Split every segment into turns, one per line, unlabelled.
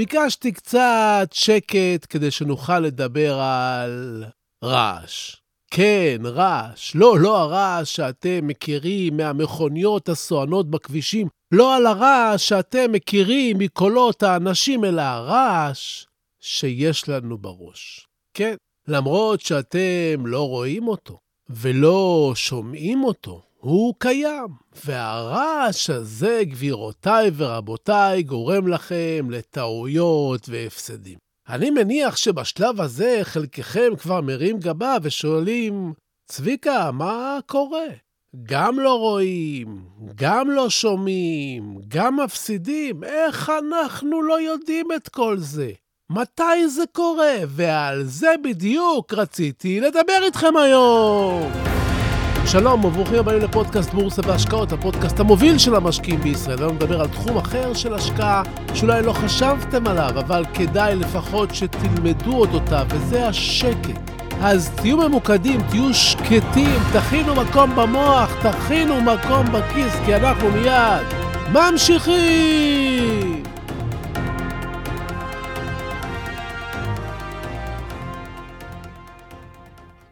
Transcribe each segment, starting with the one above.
ביקשתי קצת שקט כדי שנוכל לדבר על רעש. כן, רעש. לא, לא הרעש שאתם מכירים מהמכוניות הסואנות בכבישים, לא על הרעש שאתם מכירים מקולות האנשים, אלא הרעש שיש לנו בראש. כן, למרות שאתם לא רואים אותו ולא שומעים אותו, הוא קיים, והרעש הזה, גבירותיי ורבותיי, גורם לכם לטעויות והפסדים. אני מניח שבשלב הזה חלקכם כבר מרים גבה ושואלים, צביקה, מה קורה? גם לא רואים, גם לא שומעים, גם מפסידים, איך אנחנו לא יודעים את כל זה? מתי זה קורה? ועל זה בדיוק רציתי לדבר איתכם היום. שלום וברוכים הבאים לפודקאסט בורסה והשקעות, הפודקאסט המוביל של המשקיעים בישראל. היום נדבר על תחום אחר של השקעה שאולי לא חשבתם עליו, אבל כדאי לפחות שתלמדו אודותיו, וזה השקט. אז תהיו ממוקדים, תהיו שקטים, תכינו מקום במוח, תכינו מקום בכיס, כי אנחנו מיד ממשיכים!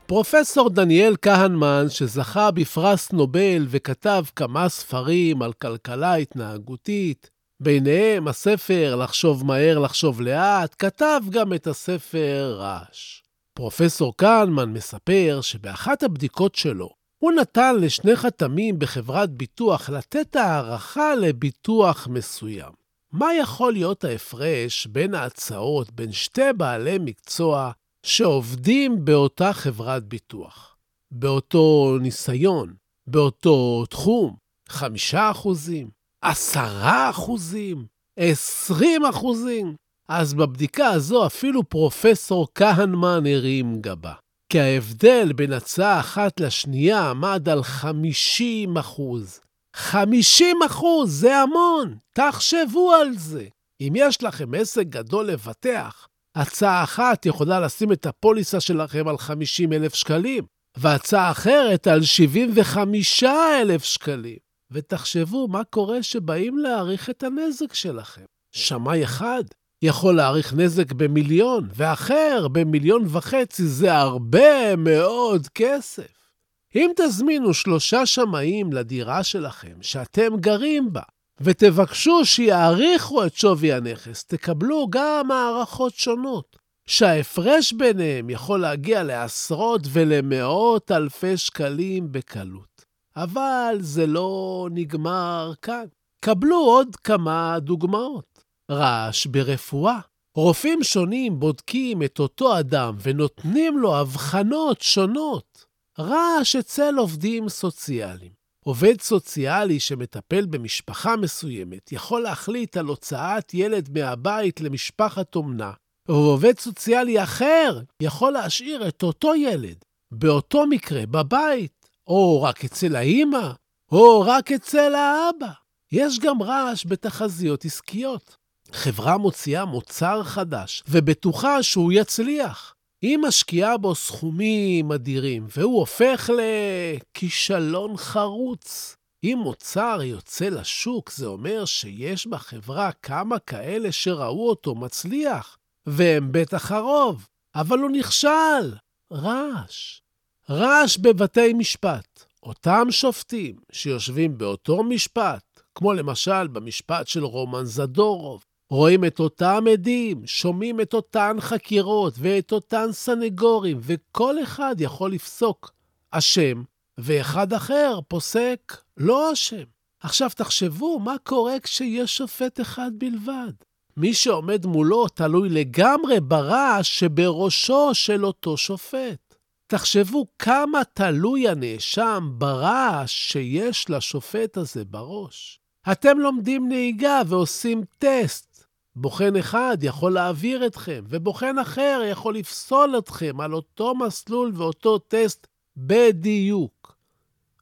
פרופסור דניאל כהנמן, שזכה בפרס נובל וכתב כמה ספרים על כלכלה התנהגותית, ביניהם הספר לחשוב מהר, לחשוב לאט, כתב גם את הספר רעש. פרופסור כהנמן מספר שבאחת הבדיקות שלו, הוא נתן לשני חתמים בחברת ביטוח לתת הערכה לביטוח מסוים. מה יכול להיות ההפרש בין ההצעות בין שתי בעלי מקצוע שעובדים באותה חברת ביטוח, באותו ניסיון, באותו תחום, חמישה אחוזים, עשרה אחוזים, עשרים אחוזים. אז בבדיקה הזו אפילו פרופסור כהנמן הרים גבה. כי ההבדל בין הצעה אחת לשנייה עמד על 50 אחוז. 50 אחוז זה המון, תחשבו על זה. אם יש לכם עסק גדול לבטח, הצעה אחת יכולה לשים את הפוליסה שלכם על 50 אלף שקלים, והצעה אחרת על 75 אלף שקלים. ותחשבו מה קורה שבאים להעריך את הנזק שלכם. שמאי אחד יכול להעריך נזק במיליון, ואחר במיליון וחצי זה הרבה מאוד כסף. אם תזמינו שלושה שמאים לדירה שלכם שאתם גרים בה, ותבקשו שיעריכו את שווי הנכס, תקבלו גם הערכות שונות, שההפרש ביניהם יכול להגיע לעשרות ולמאות אלפי שקלים בקלות. אבל זה לא נגמר כאן. קבלו עוד כמה דוגמאות. רעש ברפואה. רופאים שונים בודקים את אותו אדם ונותנים לו הבחנות שונות. רעש אצל עובדים סוציאליים. עובד סוציאלי שמטפל במשפחה מסוימת יכול להחליט על הוצאת ילד מהבית למשפחת אומנה, ועובד סוציאלי אחר יכול להשאיר את אותו ילד, באותו מקרה, בבית, או רק אצל האימא, או רק אצל האבא. יש גם רעש בתחזיות עסקיות. חברה מוציאה מוצר חדש ובטוחה שהוא יצליח. היא משקיעה בו סכומים אדירים, והוא הופך לכישלון חרוץ. אם מוצר יוצא לשוק, זה אומר שיש בחברה כמה כאלה שראו אותו מצליח, והם בטח הרוב, אבל הוא נכשל. רעש. רעש בבתי משפט. אותם שופטים שיושבים באותו משפט, כמו למשל במשפט של רומן זדורוב, רואים את אותם עדים, שומעים את אותן חקירות ואת אותן סנגורים, וכל אחד יכול לפסוק אשם, ואחד אחר פוסק לא אשם. עכשיו תחשבו מה קורה כשיש שופט אחד בלבד. מי שעומד מולו תלוי לגמרי ברעש שבראשו של אותו שופט. תחשבו כמה תלוי הנאשם ברעש שיש לשופט הזה בראש. אתם לומדים נהיגה ועושים טסט. בוחן אחד יכול להעביר אתכם, ובוחן אחר יכול לפסול אתכם על אותו מסלול ואותו טסט בדיוק.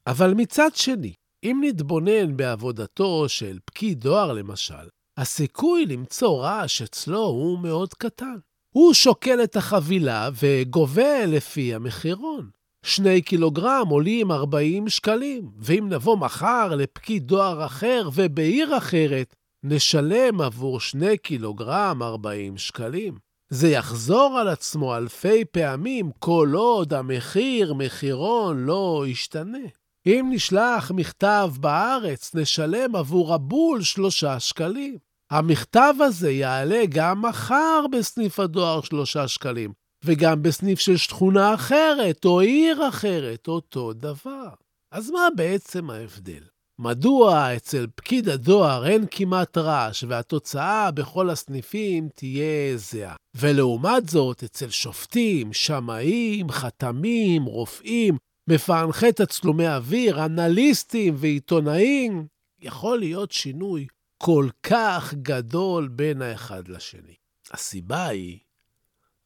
אבל מצד שני, אם נתבונן בעבודתו של פקיד דואר למשל, הסיכוי למצוא רעש אצלו הוא מאוד קטן. הוא שוקל את החבילה וגובה לפי המחירון. שני קילוגרם עולים 40 שקלים, ואם נבוא מחר לפקיד דואר אחר ובעיר אחרת, נשלם עבור שני קילוגרם 40 שקלים. זה יחזור על עצמו אלפי פעמים כל עוד המחיר, מחירון, לא ישתנה. אם נשלח מכתב בארץ, נשלם עבור הבול שלושה שקלים. המכתב הזה יעלה גם מחר בסניף הדואר שלושה שקלים, וגם בסניף של שכונה אחרת או עיר אחרת, אותו דבר. אז מה בעצם ההבדל? מדוע אצל פקיד הדואר אין כמעט רעש והתוצאה בכל הסניפים תהיה זהה? ולעומת זאת, אצל שופטים, שמאים, חתמים, רופאים, מפענחי תצלומי אוויר, אנליסטים ועיתונאים, יכול להיות שינוי כל כך גדול בין האחד לשני. הסיבה היא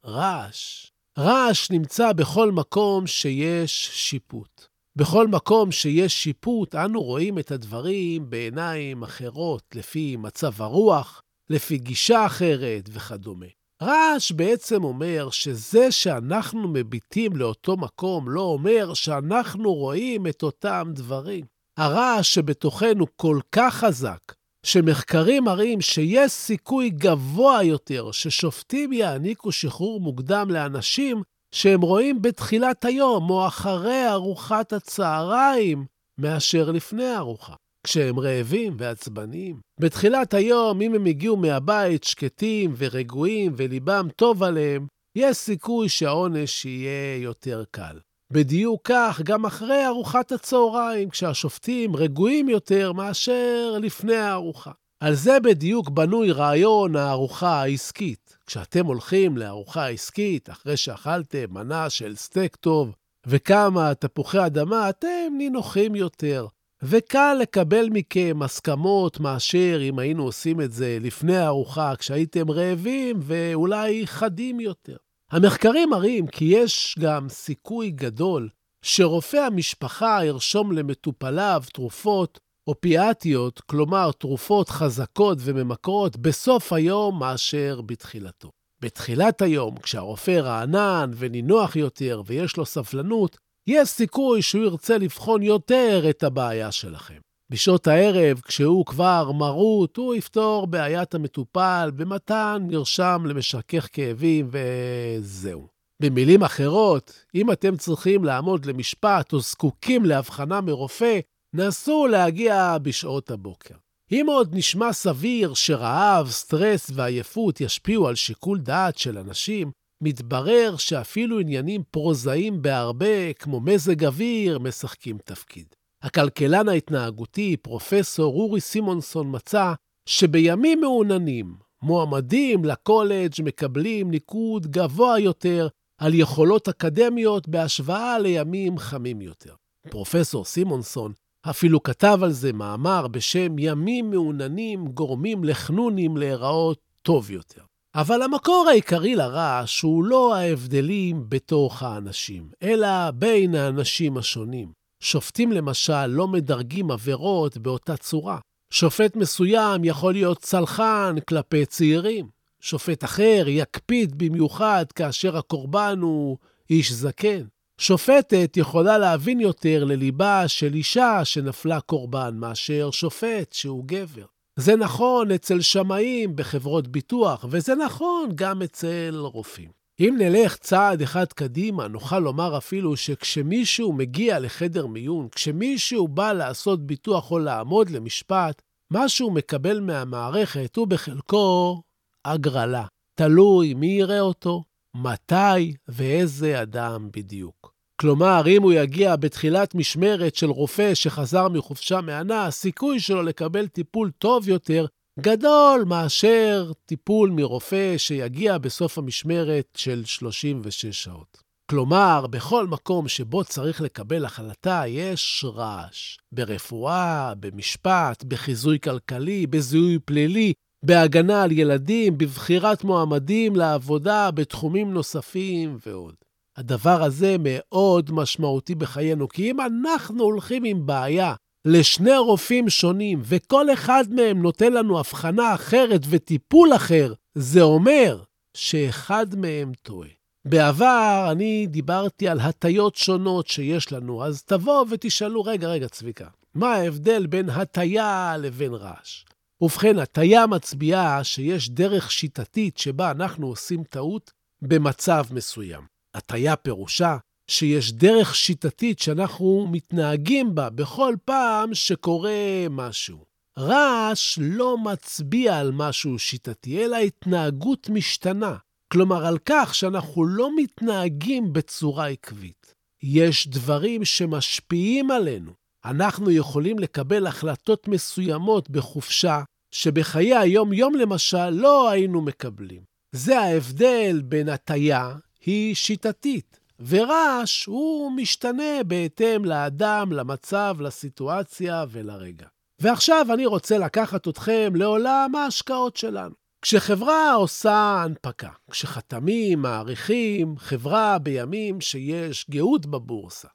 רעש. רעש נמצא בכל מקום שיש שיפוט. בכל מקום שיש שיפוט, אנו רואים את הדברים בעיניים אחרות, לפי מצב הרוח, לפי גישה אחרת וכדומה. רעש בעצם אומר שזה שאנחנו מביטים לאותו מקום לא אומר שאנחנו רואים את אותם דברים. הרעש שבתוכנו כל כך חזק, שמחקרים מראים שיש סיכוי גבוה יותר ששופטים יעניקו שחרור מוקדם לאנשים שהם רואים בתחילת היום או אחרי ארוחת הצהריים, מאשר לפני הארוחה, כשהם רעבים ועצבניים. בתחילת היום, אם הם הגיעו מהבית שקטים ורגועים וליבם טוב עליהם, יש סיכוי שהעונש יהיה יותר קל. בדיוק כך גם אחרי ארוחת הצהריים, כשהשופטים רגועים יותר מאשר לפני הארוחה. על זה בדיוק בנוי רעיון הארוחה העסקית. כשאתם הולכים לארוחה עסקית, אחרי שאכלתם מנה של סטייק טוב וכמה תפוחי אדמה, אתם נינוחים יותר. וקל לקבל מכם הסכמות מאשר אם היינו עושים את זה לפני הארוחה, כשהייתם רעבים ואולי חדים יותר. המחקרים מראים כי יש גם סיכוי גדול שרופא המשפחה ירשום למטופליו תרופות אופיאטיות, כלומר תרופות חזקות וממכרות, בסוף היום מאשר בתחילתו. בתחילת היום, כשהרופא רענן ונינוח יותר ויש לו סבלנות, יש סיכוי שהוא ירצה לבחון יותר את הבעיה שלכם. בשעות הערב, כשהוא כבר מרוט, הוא יפתור בעיית המטופל במתן מרשם למשכך כאבים וזהו. במילים אחרות, אם אתם צריכים לעמוד למשפט או זקוקים להבחנה מרופא, נסו להגיע בשעות הבוקר. אם עוד נשמע סביר שרעב, סטרס ועייפות ישפיעו על שיקול דעת של אנשים, מתברר שאפילו עניינים פרוזאיים בהרבה, כמו מזג אוויר, משחקים תפקיד. הכלכלן ההתנהגותי, פרופסור אורי סימונסון, מצא שבימים מעוננים, מועמדים לקולג' מקבלים ניקוד גבוה יותר על יכולות אקדמיות בהשוואה לימים חמים יותר. פרופסור סימונסון אפילו כתב על זה מאמר בשם ימים מעוננים גורמים לחנונים להיראות טוב יותר. אבל המקור העיקרי לרעש הוא לא ההבדלים בתוך האנשים, אלא בין האנשים השונים. שופטים למשל לא מדרגים עבירות באותה צורה. שופט מסוים יכול להיות צלחן כלפי צעירים. שופט אחר יקפיד במיוחד כאשר הקורבן הוא איש זקן. שופטת יכולה להבין יותר לליבה של אישה שנפלה קורבן מאשר שופט שהוא גבר. זה נכון אצל שמאים בחברות ביטוח, וזה נכון גם אצל רופאים. אם נלך צעד אחד קדימה, נוכל לומר אפילו שכשמישהו מגיע לחדר מיון, כשמישהו בא לעשות ביטוח או לעמוד למשפט, מה שהוא מקבל מהמערכת הוא בחלקו הגרלה. תלוי מי יראה אותו, מתי ואיזה אדם בדיוק. כלומר, אם הוא יגיע בתחילת משמרת של רופא שחזר מחופשה מהנה, הסיכוי שלו לקבל טיפול טוב יותר גדול מאשר טיפול מרופא שיגיע בסוף המשמרת של 36 שעות. כלומר, בכל מקום שבו צריך לקבל החלטה יש רעש. ברפואה, במשפט, בחיזוי כלכלי, בזיהוי פלילי, בהגנה על ילדים, בבחירת מועמדים לעבודה, בתחומים נוספים ועוד. הדבר הזה מאוד משמעותי בחיינו, כי אם אנחנו הולכים עם בעיה לשני רופאים שונים, וכל אחד מהם נותן לנו הבחנה אחרת וטיפול אחר, זה אומר שאחד מהם טועה. בעבר אני דיברתי על הטיות שונות שיש לנו, אז תבואו ותשאלו, רגע, רגע, צביקה, מה ההבדל בין הטיה לבין רעש? ובכן, הטיה מצביעה שיש דרך שיטתית שבה אנחנו עושים טעות במצב מסוים. הטיה פירושה שיש דרך שיטתית שאנחנו מתנהגים בה בכל פעם שקורה משהו. רעש לא מצביע על משהו שיטתי, אלא התנהגות משתנה. כלומר, על כך שאנחנו לא מתנהגים בצורה עקבית. יש דברים שמשפיעים עלינו. אנחנו יכולים לקבל החלטות מסוימות בחופשה, שבחיי היום-יום למשל לא היינו מקבלים. זה ההבדל בין הטיה, היא שיטתית, ורעש הוא משתנה בהתאם לאדם, למצב, לסיטואציה ולרגע. ועכשיו אני רוצה לקחת אתכם לעולם ההשקעות שלנו. כשחברה עושה הנפקה, כשחתמים, מעריכים, חברה בימים שיש גאות בבורסה,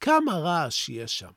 כמה רעש יש שם.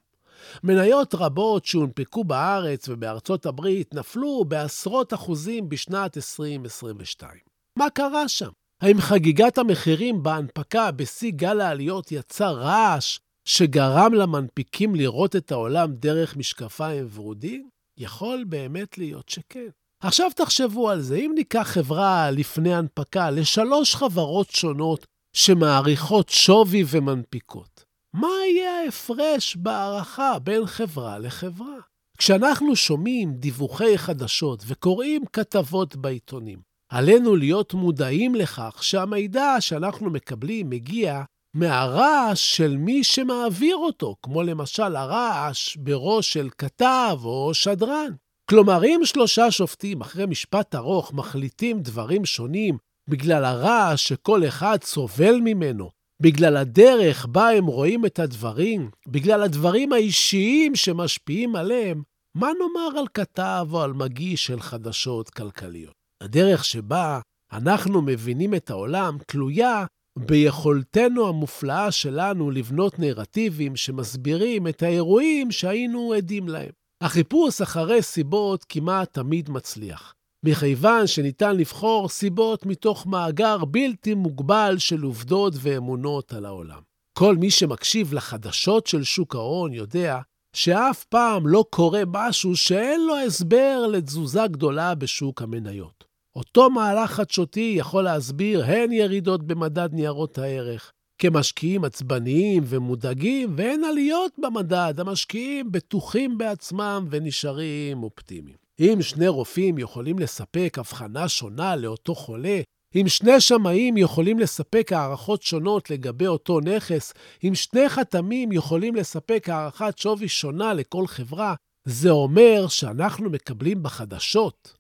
מניות רבות שהונפקו בארץ ובארצות הברית נפלו בעשרות אחוזים בשנת 2022. מה קרה שם? האם חגיגת המחירים בהנפקה בשיא גל העליות יצר רעש שגרם למנפיקים לראות את העולם דרך משקפיים ורודים? יכול באמת להיות שכן. עכשיו תחשבו על זה, אם ניקח חברה לפני הנפקה לשלוש חברות שונות שמעריכות שווי ומנפיקות, מה יהיה ההפרש בהערכה בין חברה לחברה? כשאנחנו שומעים דיווחי חדשות וקוראים כתבות בעיתונים, עלינו להיות מודעים לכך שהמידע שאנחנו מקבלים מגיע מהרעש של מי שמעביר אותו, כמו למשל הרעש בראש של כתב או שדרן. כלומר, אם שלושה שופטים אחרי משפט ארוך מחליטים דברים שונים בגלל הרעש שכל אחד סובל ממנו, בגלל הדרך בה הם רואים את הדברים, בגלל הדברים האישיים שמשפיעים עליהם, מה נאמר על כתב או על מגיש של חדשות כלכליות? הדרך שבה אנחנו מבינים את העולם תלויה ביכולתנו המופלאה שלנו לבנות נרטיבים שמסבירים את האירועים שהיינו עדים להם. החיפוש אחרי סיבות כמעט תמיד מצליח, מכיוון שניתן לבחור סיבות מתוך מאגר בלתי מוגבל של עובדות ואמונות על העולם. כל מי שמקשיב לחדשות של שוק ההון יודע שאף פעם לא קורה משהו שאין לו הסבר לתזוזה גדולה בשוק המניות. אותו מהלך חדשותי יכול להסביר הן ירידות במדד ניירות הערך, כמשקיעים עצבניים ומודאגים, והן עליות במדד, המשקיעים בטוחים בעצמם ונשארים אופטימיים. אם שני רופאים יכולים לספק הבחנה שונה לאותו חולה, אם שני שמאים יכולים לספק הערכות שונות לגבי אותו נכס, אם שני חתמים יכולים לספק הערכת שווי שונה לכל חברה, זה אומר שאנחנו מקבלים בחדשות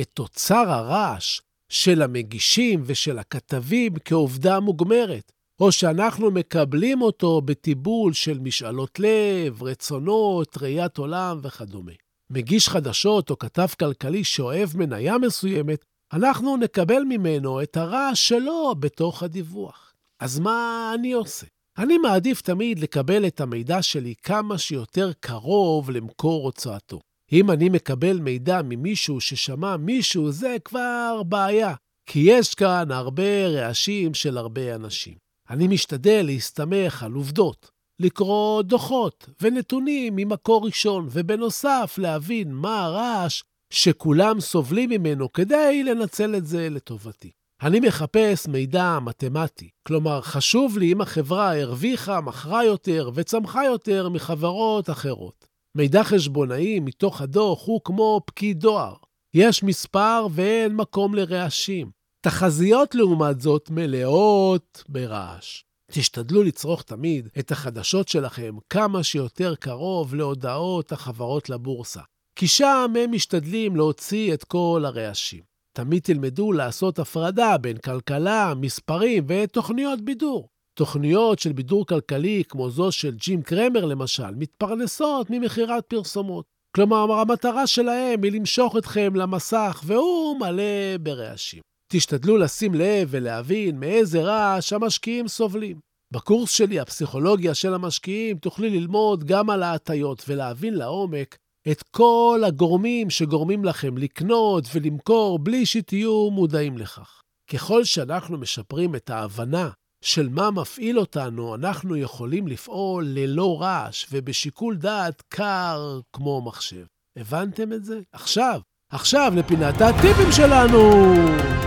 את תוצר הרעש של המגישים ושל הכתבים כעובדה מוגמרת, או שאנחנו מקבלים אותו בטיבול של משאלות לב, רצונות, ראיית עולם וכדומה. מגיש חדשות או כתב כלכלי שאוהב מניה מסוימת, אנחנו נקבל ממנו את הרעש שלו בתוך הדיווח. אז מה אני עושה? אני מעדיף תמיד לקבל את המידע שלי כמה שיותר קרוב למקור הוצאתו. אם אני מקבל מידע ממישהו ששמע מישהו, זה כבר בעיה, כי יש כאן הרבה רעשים של הרבה אנשים. אני משתדל להסתמך על עובדות, לקרוא דוחות ונתונים ממקור ראשון, ובנוסף להבין מה הרעש שכולם סובלים ממנו כדי לנצל את זה לטובתי. אני מחפש מידע מתמטי, כלומר, חשוב לי אם החברה הרוויחה, מכרה יותר וצמחה יותר מחברות אחרות. מידע חשבונאי מתוך הדוח הוא כמו פקיד דואר. יש מספר ואין מקום לרעשים. תחזיות, לעומת זאת, מלאות ברעש. תשתדלו לצרוך תמיד את החדשות שלכם כמה שיותר קרוב להודעות החברות לבורסה, כי שם הם משתדלים להוציא את כל הרעשים. תמיד תלמדו לעשות הפרדה בין כלכלה, מספרים ותוכניות בידור. תוכניות של בידור כלכלי, כמו זו של ג'ים קרמר למשל, מתפרנסות ממכירת פרסומות. כלומר, המטרה שלהם היא למשוך אתכם למסך, והוא מלא ברעשים. תשתדלו לשים לב ולהבין מאיזה רעש המשקיעים סובלים. בקורס שלי, הפסיכולוגיה של המשקיעים, תוכלי ללמוד גם על ההטיות ולהבין לעומק את כל הגורמים שגורמים לכם לקנות ולמכור בלי שתהיו מודעים לכך. ככל שאנחנו משפרים את ההבנה של מה מפעיל אותנו, אנחנו יכולים לפעול ללא רעש ובשיקול דעת קר כמו מחשב. הבנתם את זה? עכשיו, עכשיו לפינת הטיפים שלנו!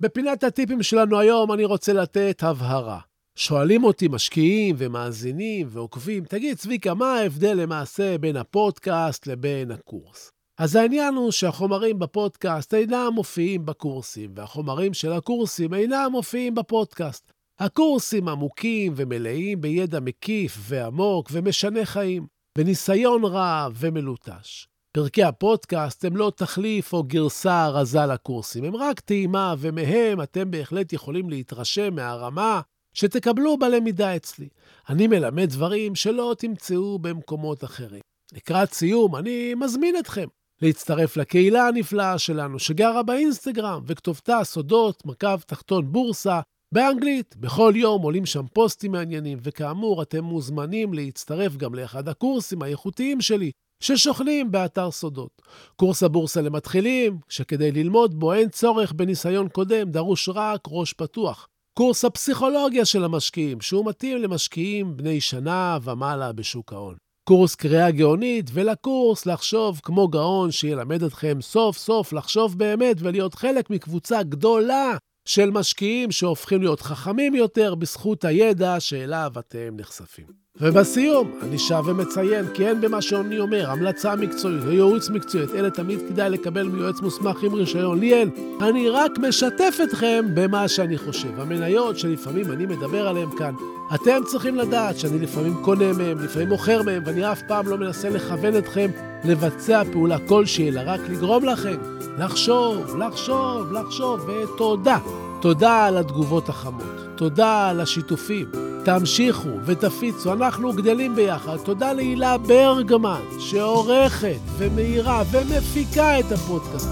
בפינת הטיפים שלנו היום אני רוצה לתת הבהרה. שואלים אותי משקיעים ומאזינים ועוקבים, תגיד, צביקה, מה ההבדל למעשה בין הפודקאסט לבין הקורס? אז העניין הוא שהחומרים בפודקאסט אינם מופיעים בקורסים, והחומרים של הקורסים אינם מופיעים בפודקאסט. הקורסים עמוקים ומלאים בידע מקיף ועמוק ומשנה חיים, בניסיון רב ומלוטש. פרקי הפודקאסט הם לא תחליף או גרסה רזה לקורסים, הם רק טעימה, ומהם אתם בהחלט יכולים להתרשם מהרמה שתקבלו בלמידה אצלי. אני מלמד דברים שלא תמצאו במקומות אחרים. לקראת סיום, אני מזמין אתכם להצטרף לקהילה הנפלאה שלנו, שגרה באינסטגרם, וכתובתה סודות, מרכב תחתון בורסה, באנגלית. בכל יום עולים שם פוסטים מעניינים, וכאמור, אתם מוזמנים להצטרף גם לאחד הקורסים האיכותיים שלי, ששוכנים באתר סודות. קורס הבורסה למתחילים, שכדי ללמוד בו אין צורך בניסיון קודם, דרוש רק ראש פתוח. קורס הפסיכולוגיה של המשקיעים, שהוא מתאים למשקיעים בני שנה ומעלה בשוק ההון. קורס קריאה גאונית, ולקורס לחשוב כמו גאון, שילמד אתכם סוף סוף לחשוב באמת ולהיות חלק מקבוצה גדולה של משקיעים שהופכים להיות חכמים יותר בזכות הידע שאליו אתם נחשפים. ובסיום, אני שב ומציין כי אין במה שאני אומר המלצה מקצועית או ייעוץ מקצועית, אלא תמיד כדאי לקבל מיועץ מוסמך עם רישיון. לי אין. אני רק משתף אתכם במה שאני חושב. המניות שלפעמים אני מדבר עליהן כאן, אתם צריכים לדעת שאני לפעמים קונה מהם, לפעמים מוכר מהם, ואני אף פעם לא מנסה לכוון אתכם לבצע פעולה כלשהי, אלא רק לגרום לכם לחשוב, לחשוב, לחשוב, ותודה. תודה על התגובות החמות. תודה על השיתופים. תמשיכו ותפיצו, אנחנו גדלים ביחד. תודה להילה ברגמן, שעורכת ומאירה ומפיקה את הפודקאסט.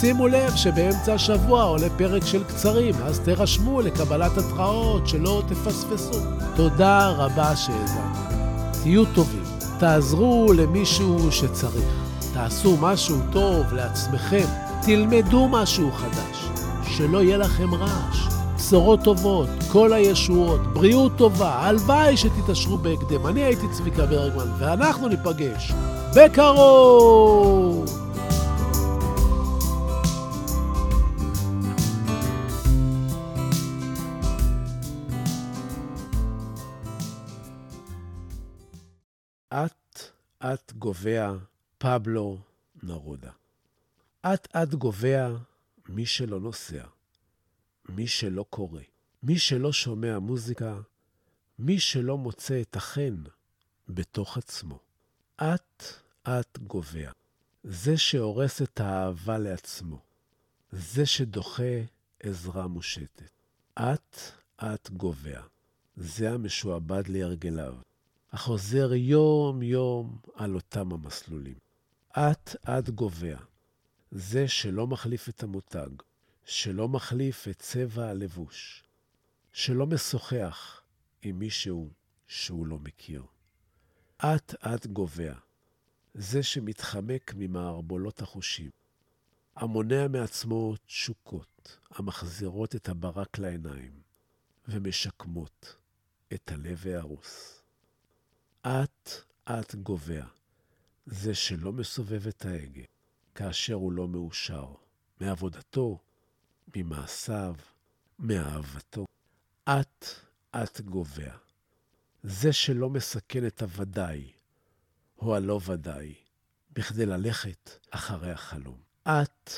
שימו לב שבאמצע השבוע עולה פרק של קצרים, אז תירשמו לקבלת התראות, שלא תפספסו. תודה רבה שהאזנתם. תהיו טובים, תעזרו למישהו שצריך. תעשו משהו טוב לעצמכם, תלמדו משהו חדש, שלא יהיה לכם רעש. בשורות טובות, כל הישועות, בריאות טובה, הלוואי שתתעשרו בהקדם. אני הייתי צביקה ברגמן, ואנחנו ניפגש בקרוב! אט-אט גובע פבלו נרודה. אט-אט גובע מי שלא נוסע. מי שלא קורא, מי שלא שומע מוזיקה, מי שלא מוצא את החן בתוך עצמו. אט-אט גובע. זה שהורס את האהבה לעצמו. זה שדוחה עזרה מושטת. אט-אט גובע. זה המשועבד להרגליו, החוזר יום-יום על אותם המסלולים. אט-אט גובע. זה שלא מחליף את המותג, שלא מחליף את צבע הלבוש, שלא משוחח עם מישהו שהוא לא מכיר. אט-אט גובע, זה שמתחמק ממערבולות החושים, המונע מעצמו תשוקות המחזירות את הברק לעיניים ומשקמות את הלב ההרוס. אט-אט גובע, זה שלא מסובב את ההגה כאשר הוא לא מאושר מעבודתו, ממעשיו, מאהבתו. אט-אט גובע. זה שלא מסכן את הוודאי, הוא הלא ודאי, בכדי ללכת אחרי החלום. את,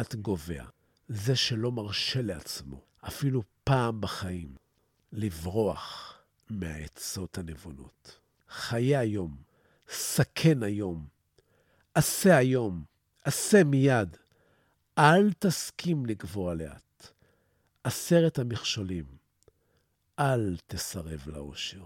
את גובע, זה שלא מרשה לעצמו, אפילו פעם בחיים, לברוח מהעצות הנבונות. חיה היום, סכן היום, עשה היום, עשה מיד. אל תסכים לגבוה לאט. עשרת המכשולים, אל תסרב לאושר.